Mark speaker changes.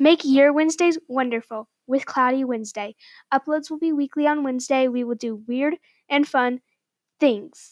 Speaker 1: Make your Wednesdays wonderful with Cloudy Wednesday. Uploads will be weekly on Wednesday. We will do weird and fun things.